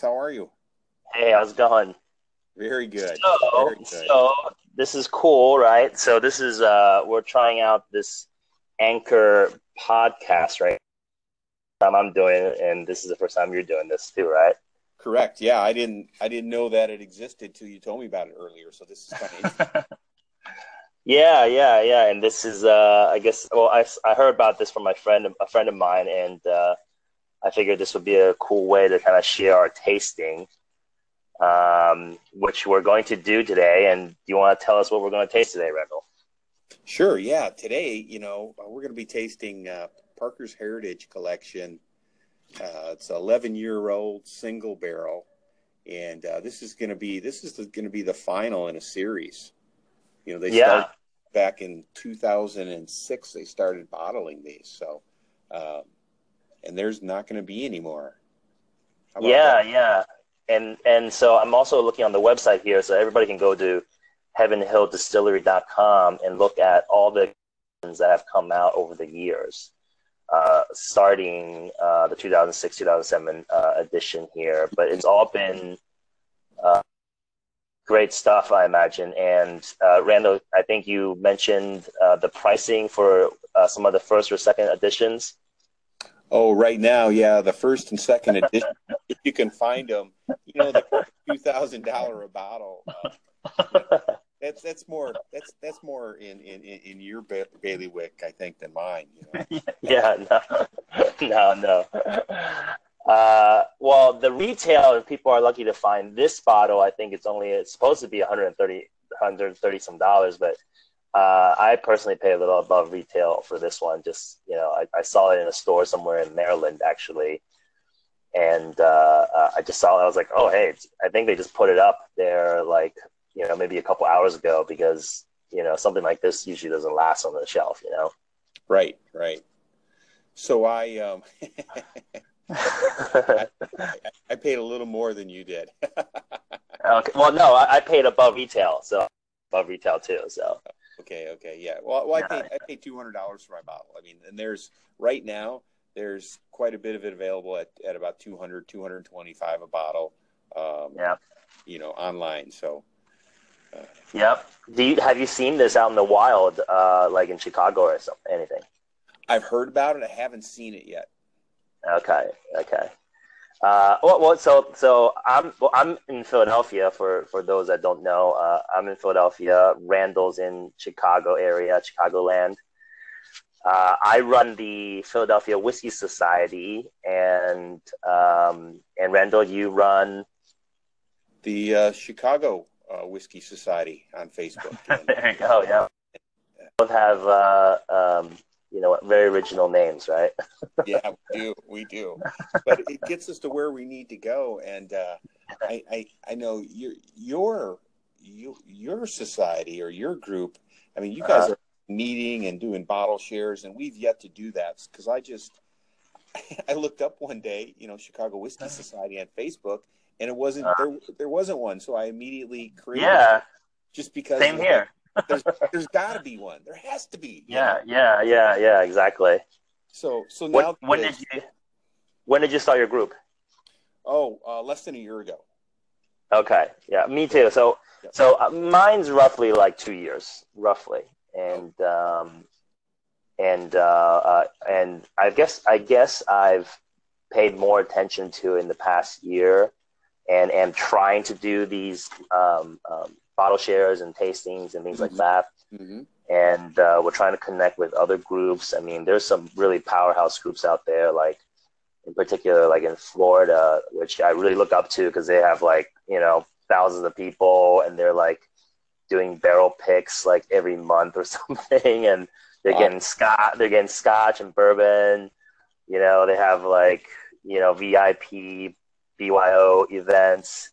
Hello. Hey, Alex, how are you? Hey, how's it going? Very good. So, Very good. so this is cool, right? So this is uh, we're trying out this Anchor podcast, right? Time I'm doing it, and this is the first time you're doing this too, right? Correct. Yeah, I didn't I didn't know that it existed till you told me about it earlier. So this is kind of Yeah, yeah, yeah. And this is, uh, I guess, well, I, I heard about this from my friend, a friend of mine, and uh, I figured this would be a cool way to kind of share our tasting, um, which we're going to do today. And do you want to tell us what we're going to taste today, Randall? Sure. Yeah. Today, you know, uh, we're going to be tasting uh, Parker's Heritage Collection. Uh, it's an 11 year old single barrel, and uh, this is going to be this is going to be the final in a series. You know, they Yeah. started back in 2006. They started bottling these, so um, and there's not going to be any more. Yeah, that? yeah. And and so I'm also looking on the website here, so everybody can go to heavenhilldistillery.com and look at all the that have come out over the years, uh, starting uh, the 2006 2007 uh, edition here. But it's all been uh, great stuff, I imagine. And uh, Randall, I think you mentioned uh, the pricing for uh, some of the first or second editions. Oh, right now, yeah, the first and second edition, if you can find them, you know, the two thousand dollar a bottle. Uh, that's that's more that's that's more in in in your ba- bailiwick, I think, than mine. You know? yeah, no, no, no. Uh, well, the retail, if people are lucky to find this bottle, I think it's only it's supposed to be 130, 130 some dollars, but uh, I personally pay a little above retail for this one. Just you know, I, I saw it in a store somewhere in Maryland actually, and uh, uh, I just saw it. I was like, oh hey, I think they just put it up there like you know maybe a couple hours ago because you know something like this usually doesn't last on the shelf. You know. Right, right. So I um I, I paid a little more than you did. Okay. Well, no, I, I paid above retail, so above retail too. So okay, okay, yeah. Well, well I pay I pay two hundred dollars for my bottle. I mean, and there's right now there's quite a bit of it available at, at about 200 225 a bottle um yeah, you know online so yep. Do you have you seen this out in the wild, uh, like in Chicago or something? Anything? I've heard about it. I haven't seen it yet. Okay, okay. Uh, well, so so I'm well, I'm in Philadelphia. For for those that don't know, uh, I'm in Philadelphia. Randall's in Chicago area, Chicagoland. Uh, I run the Philadelphia Whiskey Society, and um, and Randall, you run. The uh, Chicago uh, Whiskey Society on Facebook. There you go. Yeah, both have uh, um, you know what very original names, right? yeah, we do. We do. But it gets us to where we need to go. And uh, I, I, I know your your you, your society or your group. I mean, you guys Uh-huh. are meeting and doing bottle shares, and we've yet to do that because I just I looked up one day, you know, Chicago Whiskey Society on Facebook, and it wasn't Uh. there. There wasn't one, so I immediately created. Yeah, just because same here. There's, there's got to be one. There has to be. Yeah, yeah, yeah, yeah. Exactly. So so When, now when this- did you when did you start your group? Oh, uh, less than a year ago. Okay, yeah, me too. So Yep. so uh, mine's roughly like two years, roughly, and um, and uh, uh, and I guess I guess I've paid more attention to in the past year, and am trying to do these um, um, bottle shares and tastings and things like Mhm. that. Mm-hmm. and uh, we're trying to connect with other groups. I mean, there's some really powerhouse groups out there, like in particular, like in Florida, which I really look up to because they have like you know thousands of people, and they're like doing barrel picks like every month or something, and they're Wow. getting scotch, they're getting scotch and bourbon. You know, they have like you know VIP BYO events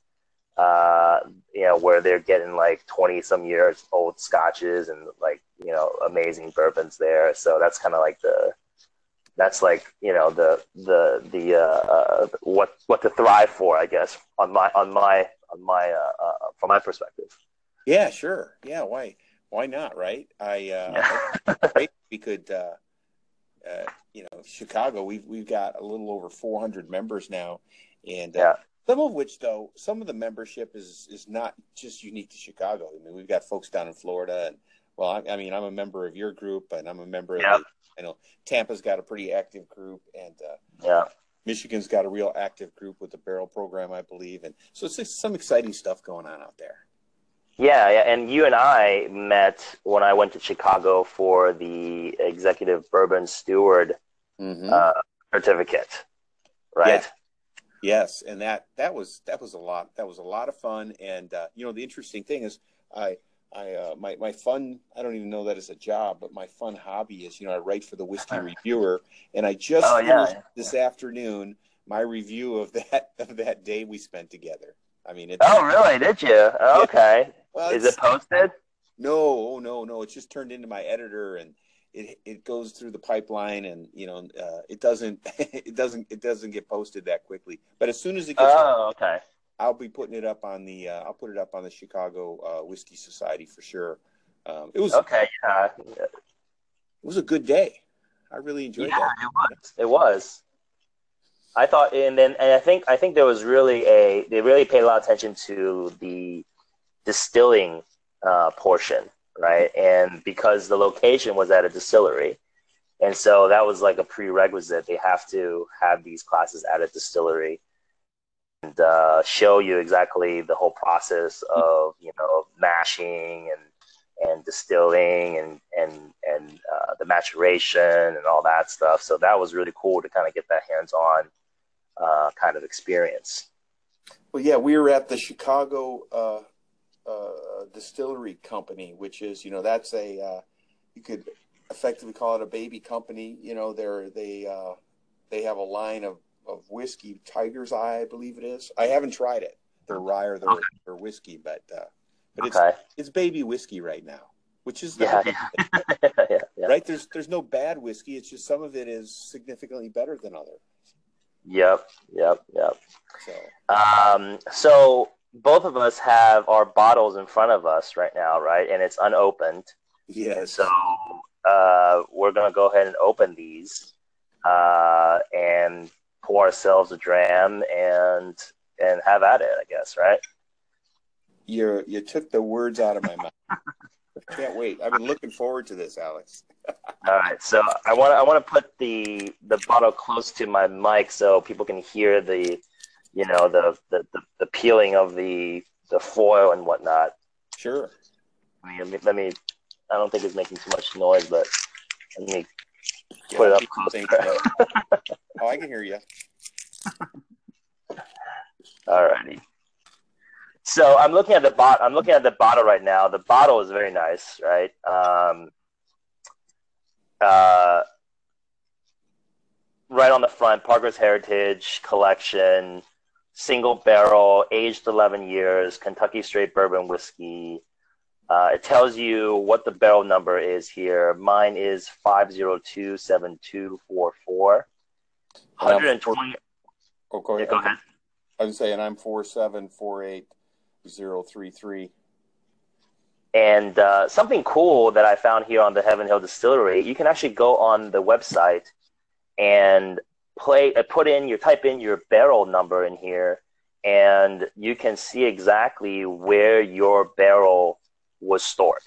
uh, you know, where they're getting like 20 some years old scotches and like, you know, amazing bourbons there. So that's kind of like the, that's like, you know, the, the, the, uh, uh, what, what to thrive for, I guess, on my, on my, on my, uh, uh, from my perspective. Yeah, sure. Yeah, why why not, right? I uh Yeah. We could uh uh, you know, Chicago, we've we've got a little over 400 members now, and uh, Yeah. Some of which though, some of the membership is is not just unique to Chicago. I mean, we've got folks down in Florida, and well, I, I mean, I'm a member of your group, and I'm a member of. Yeah. The, I know Tampa's got a pretty active group, and uh, Yeah. Michigan's got a real active group with the barrel program, I believe, and so it's just some exciting stuff going on out there. Yeah, yeah, and you and I met when I went to Chicago for the executive bourbon steward Mm-hmm. uh, certificate, right? Yes, and that that was that was a lot. That was a lot of fun. And uh, you know, the interesting thing is, I I uh, my my fun. I don't even know that it's a job, but my fun hobby is you know I write for the Whiskey Reviewer, and I just Oh, yeah. this afternoon my review of that of that day we spent together. I mean, it's Oh, really? Did you? Okay. well, Is it posted? No, oh, no, no. It's just turned into my editor, and it it goes through the pipeline, and you know, uh, it doesn't it doesn't it doesn't get posted that quickly. But as soon as it gets Oh, okay. I'll be putting it up on the. Uh, I'll put it up on the Chicago uh, Whiskey Society for sure. Um, it was Okay, yeah. it was a good day. I really enjoyed Yeah, that. it was. It was. I thought, and then, and I think, I think there was really a. They really paid a lot of attention to the distilling uh, portion, right? And because the location was at a distillery, and so that was like a prerequisite. They have to have these classes at a distillery and uh, show you exactly the whole process of you know mashing and and distilling and and and uh, the maturation and all that stuff. So that was really cool to kind of get that hands-on uh, kind of experience. Well, yeah, we were at the Chicago uh, Distillery Company, which is you know that's a uh, you could effectively call it a baby company. You know, they're they uh, they have a line of of whiskey, Tiger's Eye, I believe it is. I haven't tried it, their rye or their, Okay. their whiskey, but uh, but it's Okay. it's baby whiskey right now, which is Yeah. yeah. yeah. right. There's there's no bad whiskey. It's just some of it is significantly better than other. Yep. Yep. Yep. So Um, so both of us have our bottles in front of us right now, right? And it's unopened. yes, So uh, we're gonna go ahead and open these uh, and pour ourselves a dram and and have at it, I guess, right? you you took the words out of my mouth. I can't wait. I've been looking forward to this, Alex. All right. So I want I want to put the the bottle close to my mic so people can hear the, you know, the the, the, the peeling of the the foil and whatnot. Sure. I mean, let me, let me. I don't think it's making too much noise, but let me Yeah, put it up keep some things closer. up. oh, I can hear you. Alrighty. So I'm looking at the bot. I'm looking at the bottle right now. The bottle is very nice, right? Um, uh, right on the front, Parker's Heritage Collection, single barrel, aged 11 years, Kentucky Straight Bourbon Whiskey. Uh, it tells you what the barrel number is here. Mine is 5027244. 120. Oh, go Yeah, ahead. go ahead. I was saying I'm four seven four eight zero three three. And uh, something cool that I found here on the Heaven Hill Distillery, you can actually go on the website and play, uh, put in your type in your barrel number in here, and you can see exactly where your barrel was stored.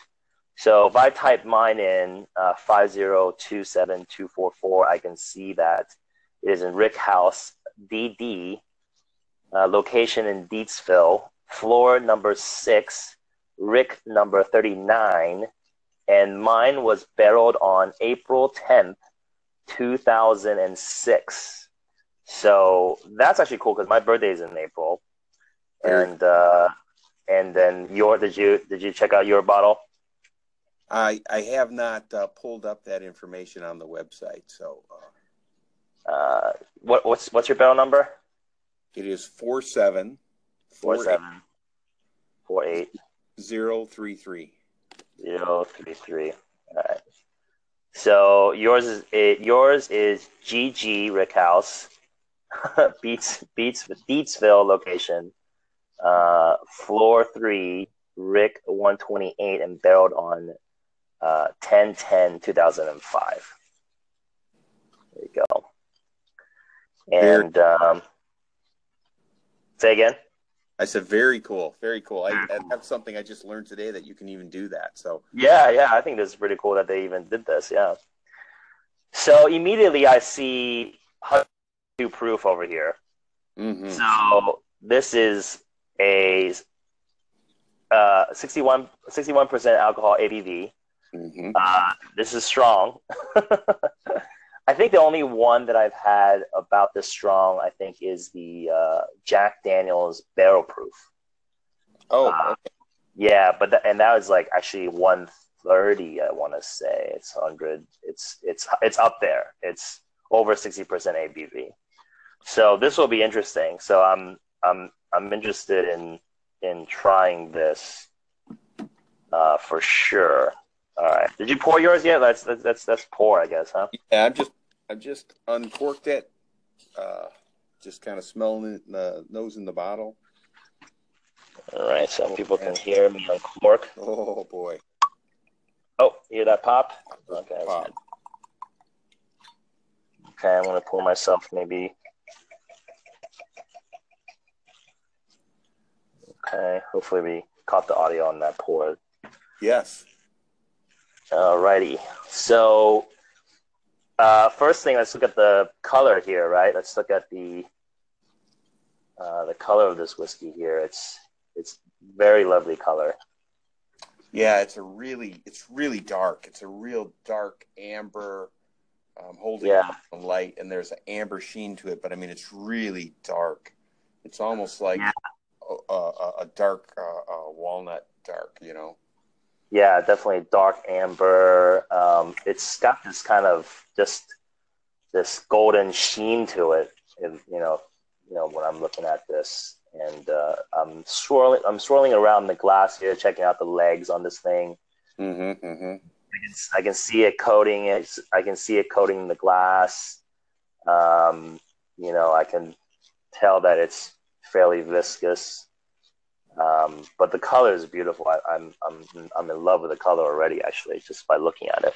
So if I type mine in uh, five zero two seven two four four, I can see that it is in Rick House, DD, uh, location in Deatsville floor number six. Rick number 39, and mine was barreled on April 10th, 2006. So that's actually cool because my birthday is in April. And uh, and then your did you did you check out your bottle? I I have not uh, pulled up that information on the website, so uh, Uh, what what's what's your barrel number? it is four seven Four seven four eight zero three three. zero three three. All right. So yours is it, yours is GG Rick House, Beats Beats Deatsville location, uh, floor three, Rick one twenty eight, and barreled on uh, 10 10 2005. There you go. And um, say again. I said, very cool, very cool. I, that's something I just learned today that you can even do that. So yeah, yeah, I think this is pretty cool that they even did this. Yeah. So immediately I see two proof over here. Mm-hmm. So this is a uh, 61 percent alcohol ABV. Mm-hmm. Uh, this is strong. I think the only one that I've had about this strong, I think, is the uh, Jack Daniel's Barrel Proof. Oh, uh, yeah, but th- and that was like actually 130. I want to say it's 100. It's it's it's up there. It's over 60 percent ABV. So this will be interesting. So I'm I'm I'm interested in in trying this uh, for sure. All right. Did you pour yours yet? That's that's that's, that's pour, I guess, huh? Yeah, I'm just I just uncorked it. Uh, just kind of smelling it, the nose in the bottle. All right. Some people can hear me uncork. Oh boy. Oh, hear that pop? Okay. Pop. Okay, I'm gonna pour myself maybe. Okay. Hopefully we caught the audio on that pour. Yes. Alrighty. So, uh, first thing, let's look at the color here, right? Let's look at the uh, the color of this whiskey here. It's it's very lovely color. Yeah, it's a really it's really dark. It's a real dark amber, um, holding Yeah. light, and there's an amber sheen to it. But I mean, it's really dark. It's almost like Yeah. a, a, a dark uh, uh, walnut dark. You know. Yeah, definitely dark amber. Um, it's got this kind of just this golden sheen to it. If, you know, you know when I'm looking at this, and uh, I'm swirling, I'm swirling around the glass here, checking out the legs on this thing. Mm-hmm. Mm-hmm. I can, I can see it coating it. I can see it coating the glass. Um, you know, I can tell that it's fairly viscous. Um, but the color is beautiful. I, I'm I'm I'm in love with the color already. Actually, just by looking at it.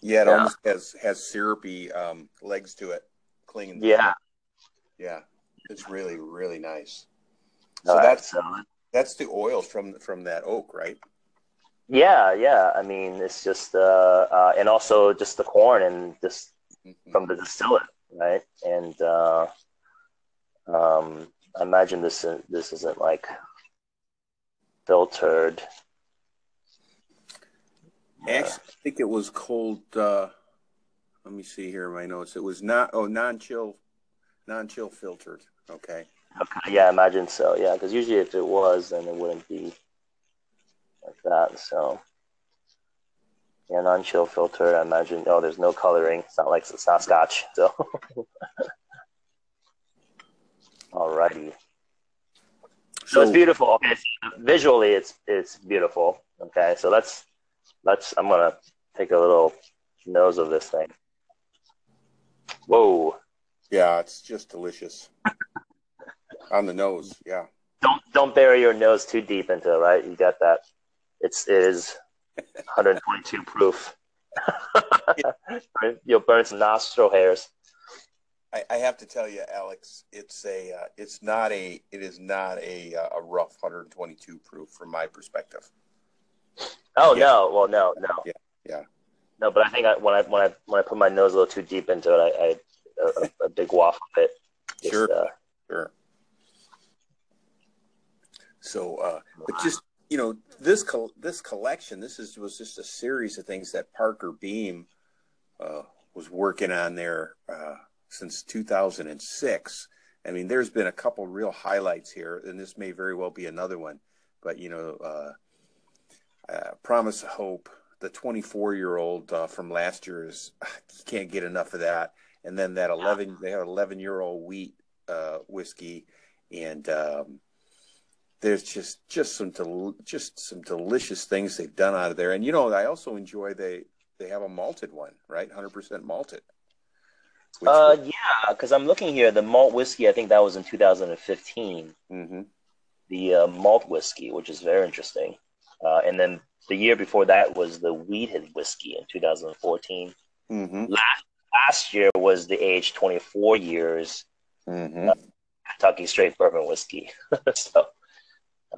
Yeah, it Yeah. almost has has syrupy um, legs to it, clinging. to Yeah. it. yeah, it's really really nice. All So right, that's so that's the oils from from that oak, right? yeah, yeah. I mean, it's just uh, uh, and also just the corn and just Mhm. from the distillate, right? And uh, um, I imagine this this isn't like filtered. Actually, I think it was cold. Uh, let me see here in my notes. It was not. Oh, non-chill, non-chill filtered. Okay. Okay, yeah, I imagine so. Yeah, because usually if it was, then it wouldn't be like that. So, yeah, non-chill filter. I imagine. Oh, there's no coloring. It's not like it's not Scotch. So, alrighty. So, it's beautiful. Okay, so visually, it's it's beautiful. Okay, so let's let's. I'm gonna take a little nose of this thing. Whoa! Yeah, it's just delicious. On the nose, yeah. don't don't bury your nose too deep into it, right? You got that. It's it is 122 proof. You'll burn some nostril hairs. I, I have to tell you, Alex, it's a, uh, it's not a, it is not a, uh, a rough 122 proof from my perspective. Oh Yeah. no, well no, no, Yeah, yeah. no. But I think I, when I when I when I put my nose a little too deep into it, I, I a, a big waft of it. just, Sure. uh, Sure. So, uh, but just you know, this col- this collection, this is was just a series of things that Parker Beam uh, was working on there uh, since 2006. I mean, there's been a couple real highlights here, and this may very well be another one. But you know, uh, uh, Promise Hope, the 24 year old uh, from last year is you can't get enough of that. And then that 11, they have 11 year old wheat uh, whiskey, and um, there's just just some del- just some delicious things they've done out of there. And you know, I also enjoy they they have a malted one, right? 100% malted. Uh, yeah, because I'm looking here. The malt whiskey, I think that was in 2015. Mhm. The uh, malt whiskey, which is very interesting. Uh, and then the year before that was the wheated whiskey in 2014. Mhm. last last year was the age 24 years Mm-hmm. uh, Kentucky straight bourbon whiskey. so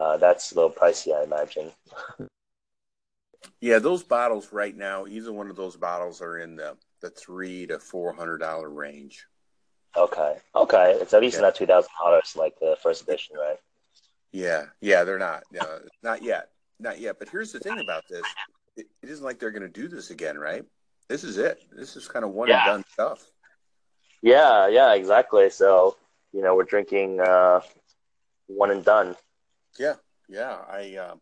uh, that's a little pricey, I imagine. Yeah, those bottles right now, either one of those bottles are in the the three to four hundred dollar range. Okay, okay, it's at least Yeah. not two thousand dollars like the first edition, right? Yeah, yeah, they're not, uh, not yet, not yet. But here's the thing about this: it, it isn't like they're going to do this again, right? This is it. This is kind of one Yeah. and done stuff. Yeah, yeah, exactly. So you know, we're drinking uh, one and done. Yeah, yeah. I uh,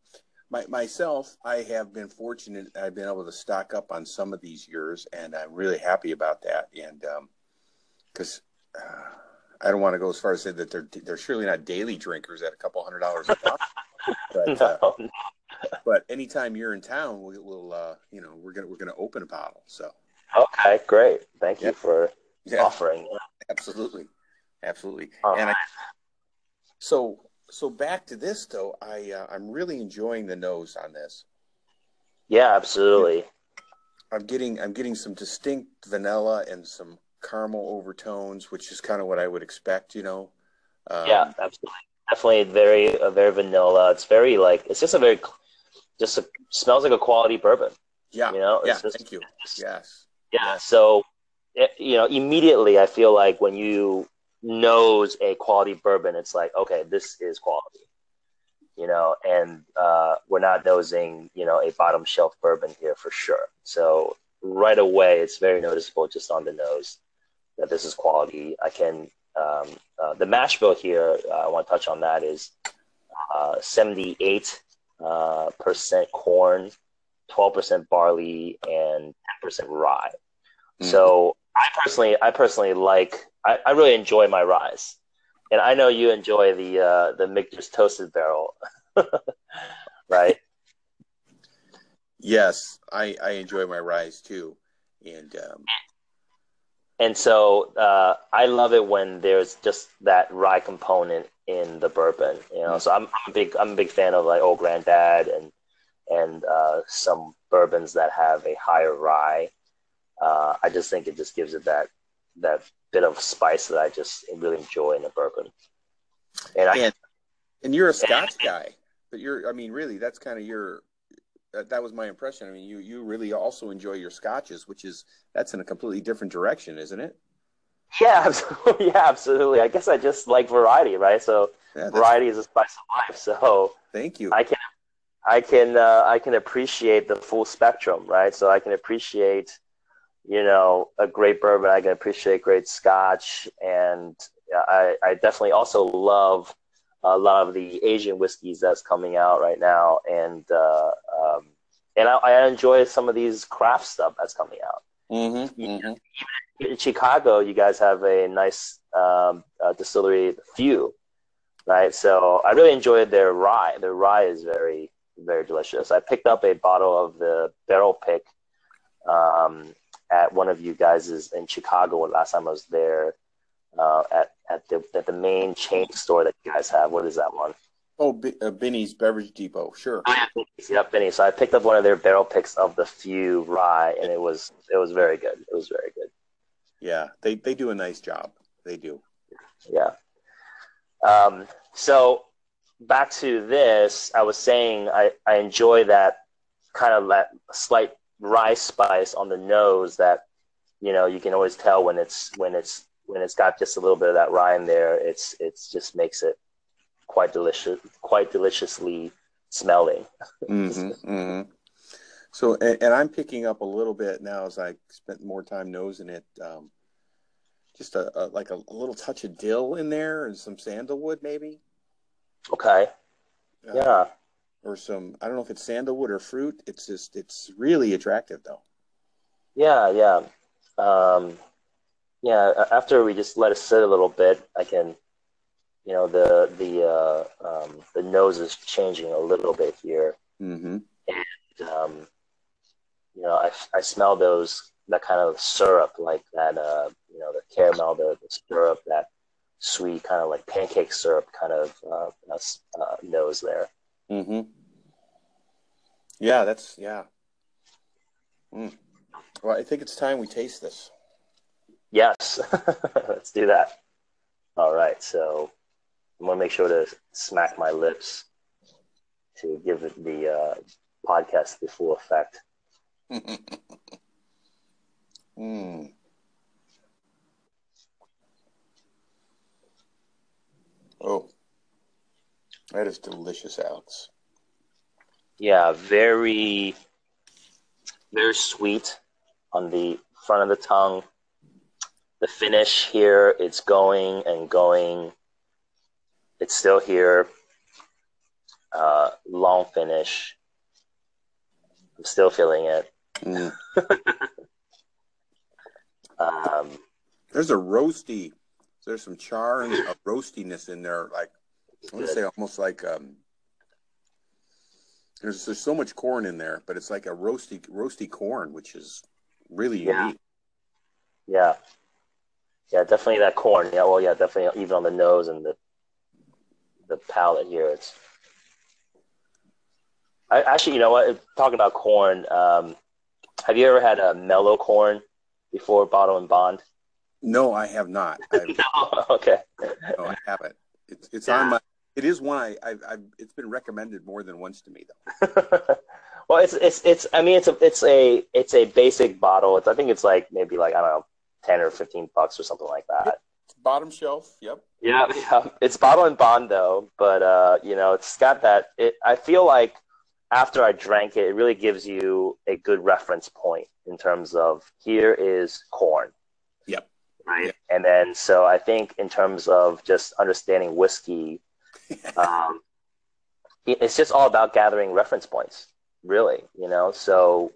my, myself, I have been fortunate. I've been able to stock up on some of these years, and I'm really happy about that. And because uh, I don't want to go as far as say that they're they're surely not daily drinkers at a couple hundred dollars a but uh, No. but anytime you're in town, we, we'll uh, you know we're gonna we're gonna open a bottle. So Okay, great. Thank Yeah. you for yeah, offering. absolutely, absolutely. Uh, and I, so so back to this though, I uh, I'm really enjoying the nose on this. yeah, absolutely. I'm getting I'm getting some distinct vanilla and some caramel overtones, which is kind of what I would expect, you know. Um, yeah, absolutely. Definitely very, uh, very vanilla. It's very like it's just a very, just a, smells like a quality bourbon. yeah, You know, yeah. just- thank you. Just- Yes, Yeah. So, it, you know, immediately I feel like when you nose a quality bourbon, it's like, okay, this is quality. You know, and uh, we're not nosing, you know, a bottom shelf bourbon here for sure. So right away, it's very noticeable just on the nose that this is quality. I can um, uh, the mash bill here. Uh, I want to touch on that is uh, seventy eight uh, percent corn, twelve percent barley, and ten percent rye. Mhm. So I personally, I personally like, I, I really enjoy my ryes, and I know you enjoy the uh, the Michter's toasted barrel, right? yes. I I enjoy my ryes too, and um, And so uh, I love it when there's just that rye component in the bourbon, you know. So I'm, I'm a big I'm a big fan of like Old Granddad and and uh, some bourbons that have a higher rye. Uh, I just think it just gives it that that bit of spice that I just really enjoy in a bourbon. And I and and you're a Scotch guy, but you're I mean really that's kind of your that, that was my impression. I mean you you really also enjoy your scotches, which is that's in a completely different direction, isn't it? yeah, absolutely, yeah, absolutely. I guess I just like variety, right? So Yeah, variety is a spice of life. So Thank you. I can I can uh, I can appreciate the full spectrum, right? So I can appreciate, you know, a great bourbon. I can appreciate great Scotch, and I I definitely also love a lot of the Asian whiskeys that's coming out right now, and uh, um, and I, I enjoy some of these craft stuff that's coming out. Mm-hmm, mm-hmm. In Chicago, you guys have a nice um, uh, distillery, Few, right? So I really enjoyed their rye. Their rye is very, very delicious. I picked up a bottle of the barrel pick um, at one of you guys' in Chicago last time I was there uh, at at the at the main chain store that you guys have. What is that one? Oh, B- uh, Binny's Beverage Depot, sure. Yep, Benny. So I picked up one of their barrel picks of the Few rye, and it was it was very good. It was very good. Yeah, they they do a nice job. They do. Yeah. Um, so back to this, I was saying I, I enjoy that kind of that slight rye spice on the nose that you know you can always tell when it's when it's when it's got just a little bit of that rye in there. It's it's just makes it quite delicious, quite deliciously smelling. Mm-hmm, mm-hmm. So, and, and I'm picking up a little bit now as I spent more time nosing it. Um, just a, a like a, a little touch of dill in there and some sandalwood, maybe. Okay. Uh, Yeah. Or some I don't know if it's sandalwood or fruit. It's just it's really attractive though. Yeah. Yeah. Um, yeah. After we just let it sit a little bit, I can, you know, the the uh, um, the nose is changing a little bit here. Mm-hmm. um, you know, I, I smell those that kind of syrup, like that, uh, you know, the caramel, the, the syrup, that sweet kind of like pancake syrup kind of uh, uh, nose there. Mm-hmm. Yeah, that's yeah. Mm. Well, I think it's time we taste this. Yes, let's do that. All right, so I'm gonna make sure to smack my lips to give the uh, podcast the full effect. mm. Oh, that is delicious, Alex. Yeah, very, very sweet on the front of the tongue. The finish here, it's going and going. It's still here. Uh, long finish. I'm still feeling it. Mm. Um, There's a roasty. There's some char and a roastiness in there. Like I to say, almost like um. There's there's so much corn in there, but it's like a roasty roasty corn, which is really Yeah. unique. yeah, yeah, definitely that corn. Yeah, well, yeah, definitely even on the nose and the the palate here. It's I actually, you know what? Talking about corn, um, have you ever had a mellow corn before Bottled in Bond? No, I have not. No. Okay. no, I haven't. It's it's on my. It is one I I've, I've it's been recommended more than once to me though. well, it's it's it's. I mean, it's a it's a it's a basic bottle. It's I think it's like maybe like I don't know, ten or fifteen bucks or something like that. Bottom shelf. Yep. Yeah, yeah. It's bottled in bond though, but uh, you know, it's got that. It. I feel like after I drank it, it really gives you a good reference point in terms of here is corn. Yep. Right. Yep. And then, so I think in terms of just understanding whiskey, um, it- it's just all about gathering reference points, really. You know, so.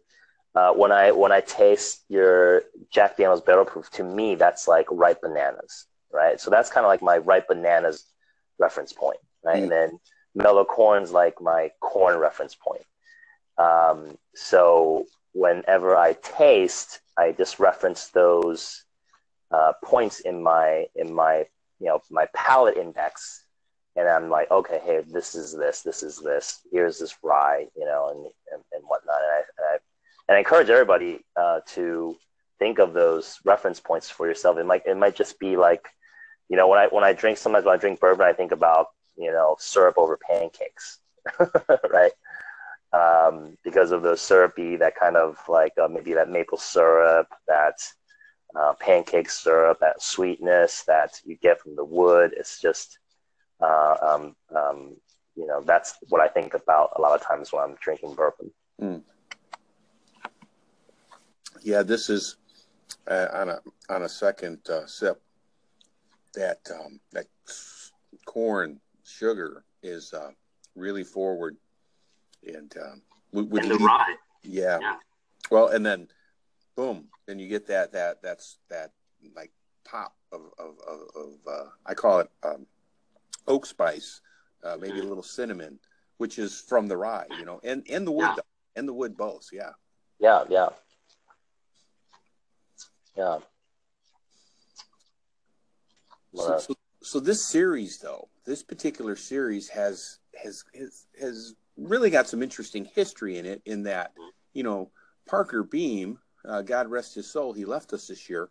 Uh, when I when I taste your Jack Daniel's Barrel Proof, to me that's like ripe bananas, right? So that's kind of like my ripe bananas reference point, right? Mm. And then mellow corn's like my corn reference point. Um, so whenever I taste, I just reference those uh, points in my in my you know my palate index, and I'm like, okay, hey, this is this, this is this. Here's this rye, you know, and and, and whatnot. And I, and I and I encourage everybody uh, to think of those reference points for yourself. It might it might just be like, you know, when I when I drink sometimes when I drink bourbon, I think about you know syrup over pancakes, right? Um, because of the syrupy, that kind of like uh, maybe that maple syrup, that uh, pancake syrup, that sweetness that you get from the wood. It's just, uh, um, um, you know, that's what I think about a lot of times when I'm drinking bourbon. Yeah, this is uh, on a on a second uh, sip. That um, that corn sugar is uh, really forward, and um, with, with leaf- rye. yeah. Yeah. Well, and then boom, then you get that that that's that like pop of of of, of uh, I call it um, oak spice, uh, maybe a little cinnamon, which is from the rye, you know, and and the wood Yeah. and the wood both, yeah. Yeah, yeah, yeah. So, so, so this series, though, this particular series has has has has really got some interesting history in it. In that, you know, Parker Beam, uh, God rest his soul, he left us this year.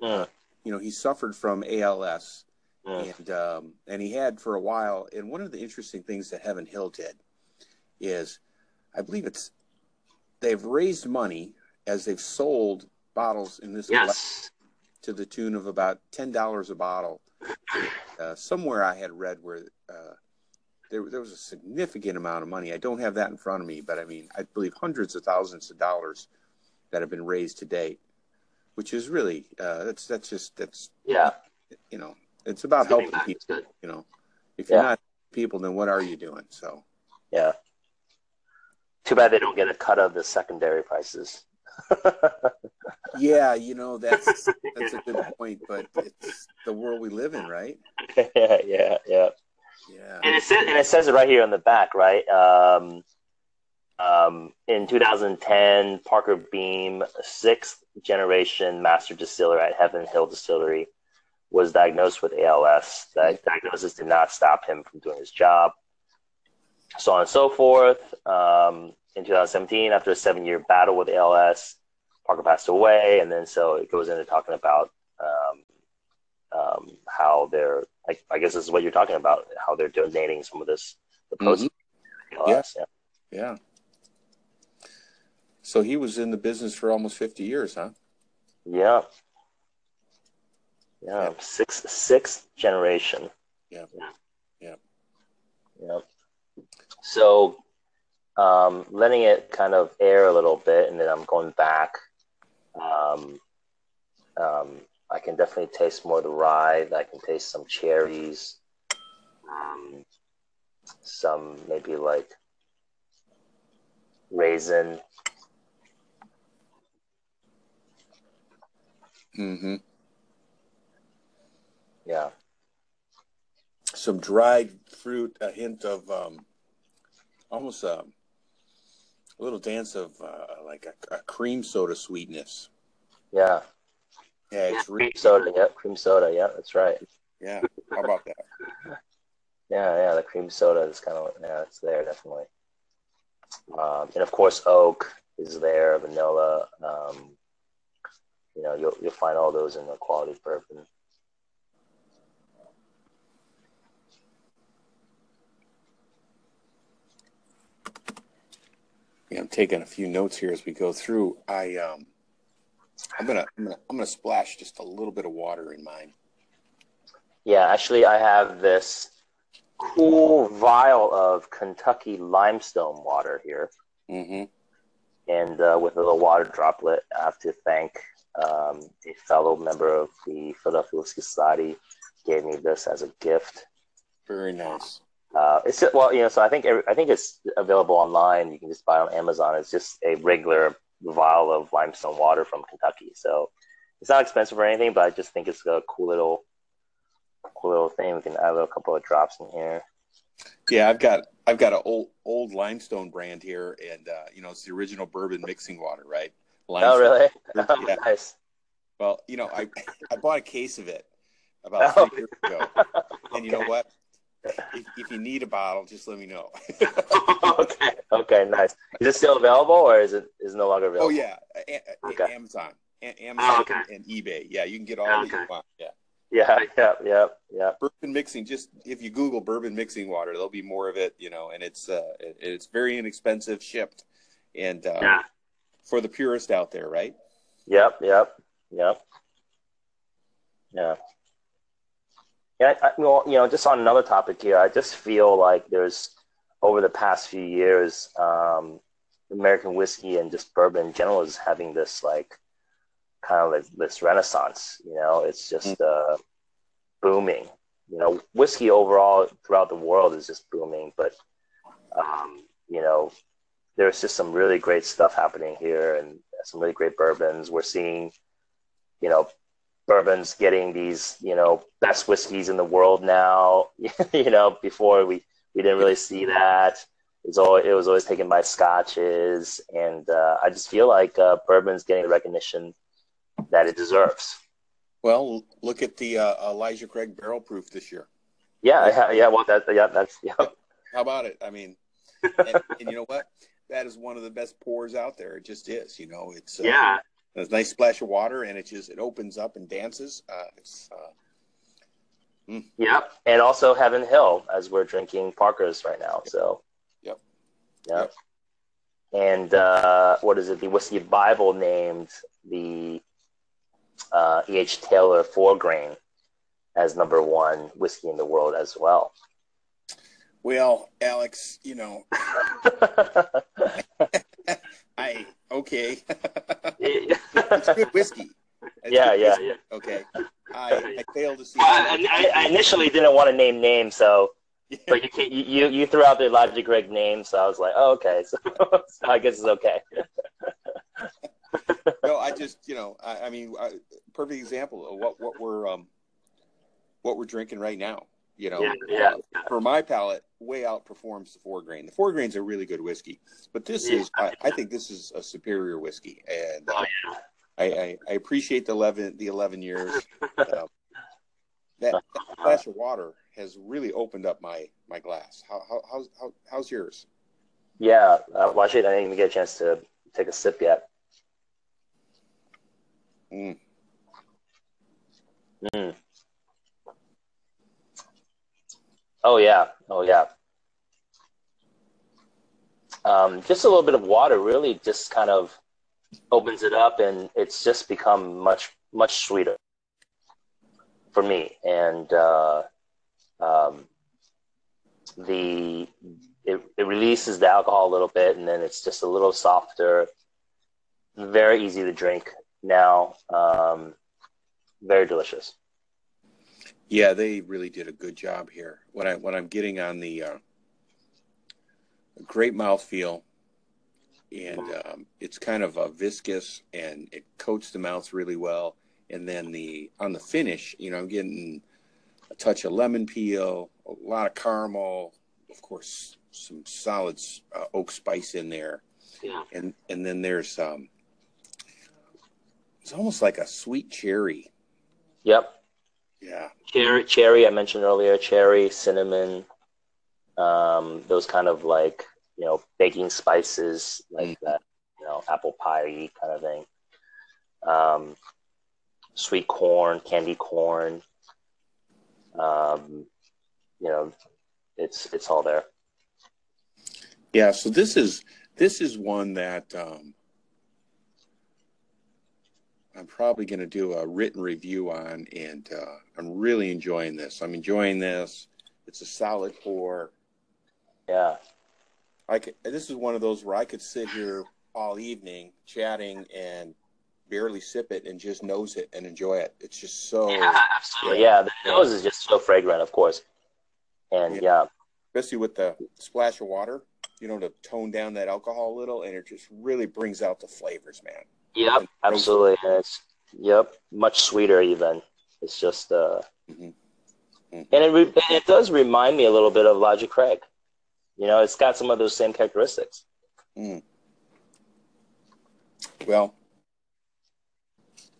mm, You know, he suffered from ALS, mm, and um, and he had for a while. And one of the interesting things that Heaven Hill did is, I believe it's they've raised money as they've sold bottles in this yes. to the tune of about ten dollars a bottle. Uh, somewhere I had read where uh, there there was a significant amount of money. I don't have that in front of me, but I mean I believe hundreds of thousands of dollars that have been raised to date, which is really uh, that's that's just that's Yeah. you know it's about It's helping people. Good. You know, if you're Yeah. not people, then what are you doing? So Yeah. Too bad they don't get a cut of the secondary prices. yeah, you know that's that's a good point, but it's the world we live in, right? yeah, yeah, yeah. Yeah. And it says and it says it right here on the back, right? Um, um, in 2010, Parker Beam, sixth generation master distiller at Heaven Hill Distillery, was diagnosed with ALS. That diagnosis did not stop him from doing his job. So on and so forth. Um, in 2017, after a seven-year battle with ALS, Parker passed away, and then so it goes into talking about um, um, how they're. I, I, guess this is what you're talking about. How they're donating some of this the post. Mm-hmm. Yeah. yeah. yeah. So he was in the business for almost 50 years, huh? Yeah. Yeah, sixth sixth generation. Yeah. Yeah. Yeah. So um, letting it kind of air a little bit, and then I'm going back. Um, um, I can definitely taste more of the rye. I can taste some cherries, um, some maybe like raisin. Mm-hmm. Yeah. Some dried fruit, a hint of um, almost a, a little dance of uh, like a, a, cream soda sweetness. Yeah. Yeah, it's cream soda. Yeah, cream soda. Yeah, that's right. Yeah. How about that? yeah, yeah. The cream soda is kind of yeah, it's there definitely. Um, and of course, oak is there, vanilla. Um, you know, you'll you'll find all those in the quality bourbon. Yeah, I'm taking a few notes here as we go through. I um, I'm gonna I'm gonna I'm gonna splash just a little bit of water in mine. Yeah, actually, I have this cool vial of Kentucky limestone water here, mm-hmm. and uh, with a little water droplet. I have to thank um, a fellow member of the Philadelphia Society gave me this as a gift. Very nice. Uh, it's just, well, you know, so I think I think it's available online. You can just buy it on Amazon. It's just a regular vial of limestone water from Kentucky. So it's not expensive or anything, but I just think it's a cool little, cool little thing. We can add a couple of drops in here. Yeah, I've got I've got an old old limestone brand here, and uh, you know it's the original bourbon mixing water, right? Limestone. Oh, really? Oh, yeah. nice. Well, you know, I I bought a case of it about three oh. years ago, and you know what? If, if, you need a bottle, just let me know. okay. Okay. Nice. Is it still available, or is it is it no longer available? Oh yeah, a- okay. Amazon, a- Amazon, oh, okay. and eBay. Yeah, you can get all okay. that you want. Yeah. Yeah, yeah, yeah, yeah. Bourbon mixing. Just if you Google bourbon mixing water, there'll be more of it. You know, and it's uh, it, it's very inexpensive, shipped, and uh, yeah. for the purist out there, right? Yep, yep, yep. Yeah. Yeah, I, well, you know, just on another topic here, I just feel like there's over the past few years, um, American whiskey and just bourbon in general is having this like kind of like this renaissance. You know, it's just uh, booming. You know, whiskey overall throughout the world is just booming, but um, you know, there's just some really great stuff happening here and some really great bourbons. We're seeing, you know, bourbon's getting these, you know, best whiskeys in the world now. you know, before we we didn't really see that. It's always, it was always taken by scotches, and uh, I just feel like uh, bourbon's getting the recognition that it deserves. Well, look at the uh, Elijah Craig barrel proof this year. Yeah, yeah, yeah. Well, that, yeah, that's yeah. How about it? I mean, and, and, you know what? That is one of the best pours out there. It just is. You know, it's uh, yeah a nice splash of water, and it just it opens up and dances. Uh, it's uh, mm. yep, and also Heaven Hill as we're drinking Parker's right now. So yep, yep. yep. And uh, what is it? The whiskey Bible named the uh, E. H. Taylor four grain as number one whiskey in the world as well. Well, Alex, you know, I okay. it's good whiskey. It's yeah, good yeah, whiskey. yeah. Okay. I, I failed to see. I, I, I, initially didn't want to name names, so yeah. but you, you you threw out the Elijah Craig name, so I was like, oh, okay, so, so I guess it's okay. no, I just you know, I, I mean, perfect example of what what we're um what we're drinking right now. You know, yeah, yeah. Uh, for my palate, way outperforms the four grain. The four grain's a really good whiskey, but this yeah. is, I, I, think this is a superior whiskey, and oh, yeah. I, I, I, appreciate the eleven the eleven years. uh, that, that glass of water has really opened up my my glass. How, how how's how, how's yours? Yeah, uh, well, actually, I didn't even get a chance to take a sip yet. Mm. Mm. Oh yeah, oh yeah. Um, just a little bit of water really just kind of opens it up, and it's just become much much sweeter for me. And uh, um, the it, it releases the alcohol a little bit, and then it's just a little softer. Very easy to drink now. Um, very delicious. Yeah, they really did a good job here. What I what I'm getting on the uh, great mouthfeel, and um, it's kind of a viscous and it coats the mouth really well. And then the on the finish, you know, I'm getting a touch of lemon peel, a lot of caramel, of course, some solid uh, oak spice in there, Yeah. and and then there's um, it's almost like a sweet cherry. Yep. Yeah, Cherry, cherry. I mentioned earlier. Cherry, cinnamon. Um, those kind of like you know baking spices like that. You know, apple pie kind of thing. Um, sweet corn, candy corn. Um, you know, it's it's all there. yeah. So this is this is one that um, I'm probably going to do a written review on, and uh, I'm really enjoying this. I'm enjoying this. It's a solid pour. Yeah. I could, this is one of those where I could sit here all evening chatting and barely sip it and just nose it and enjoy it. It's just so, Yeah, absolutely. Yeah, the nose is just so fragrant, of course. And Yeah. yeah, especially with the splash of water, you know, to tone down that alcohol a little, and it just really brings out the flavors, man. Yep, absolutely. And it's yep, much sweeter even. It's just uh, Mhm. Mhm. and it re- and it does remind me a little bit of Elijah Craig. You know, it's got some of those same characteristics. Mm. Well,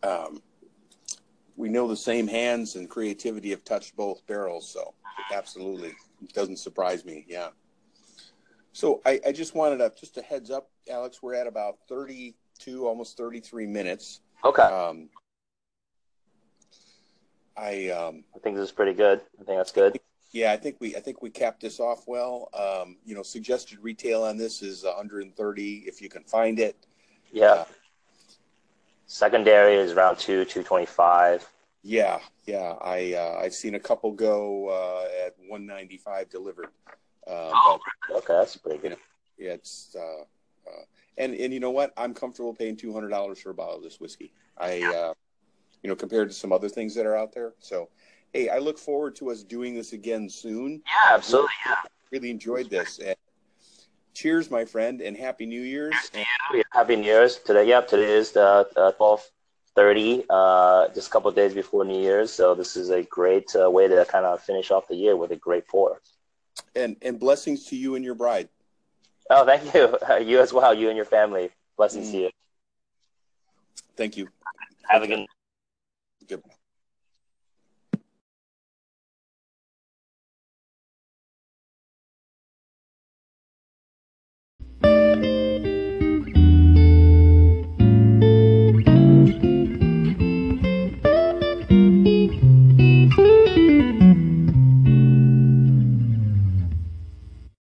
um, we know the same hands and creativity have touched both barrels, so absolutely, it doesn't surprise me. Yeah. So I, I just wanted to just a heads up, Alex. We're at about thirty-two, almost thirty-three minutes. Okay, Um, I um, I think this is pretty good. I think that's good. yeah, I think we I think we capped this off well. Um, you know, suggested retail on this is 130 if you can find it. Yeah. Uh, Secondary is round two, two twenty five. Yeah, yeah. I uh, I've seen a couple go uh, at 195 delivered. Uh, Oh, but okay, that's pretty good. yeah, it's uh, uh, and and you know what? I'm comfortable paying two hundred dollars for a bottle of this whiskey. I uh, you know compared to some other things that are out there. So hey, I look forward to us doing this again soon. Yeah, absolutely. Yeah. Really enjoyed this. And cheers, my friend, and happy New Year's. And, Yeah, Happy New Year's today. Yep, today is the uh, twelve thirty, uh, just a couple of days before New Year's. So this is a great uh, way to kind of finish off the year with a great pour. and and blessings to you and your bride. Oh, thank you. You as well. You and your family. Blessings Mm. to you. Thank you. Have a good. Good.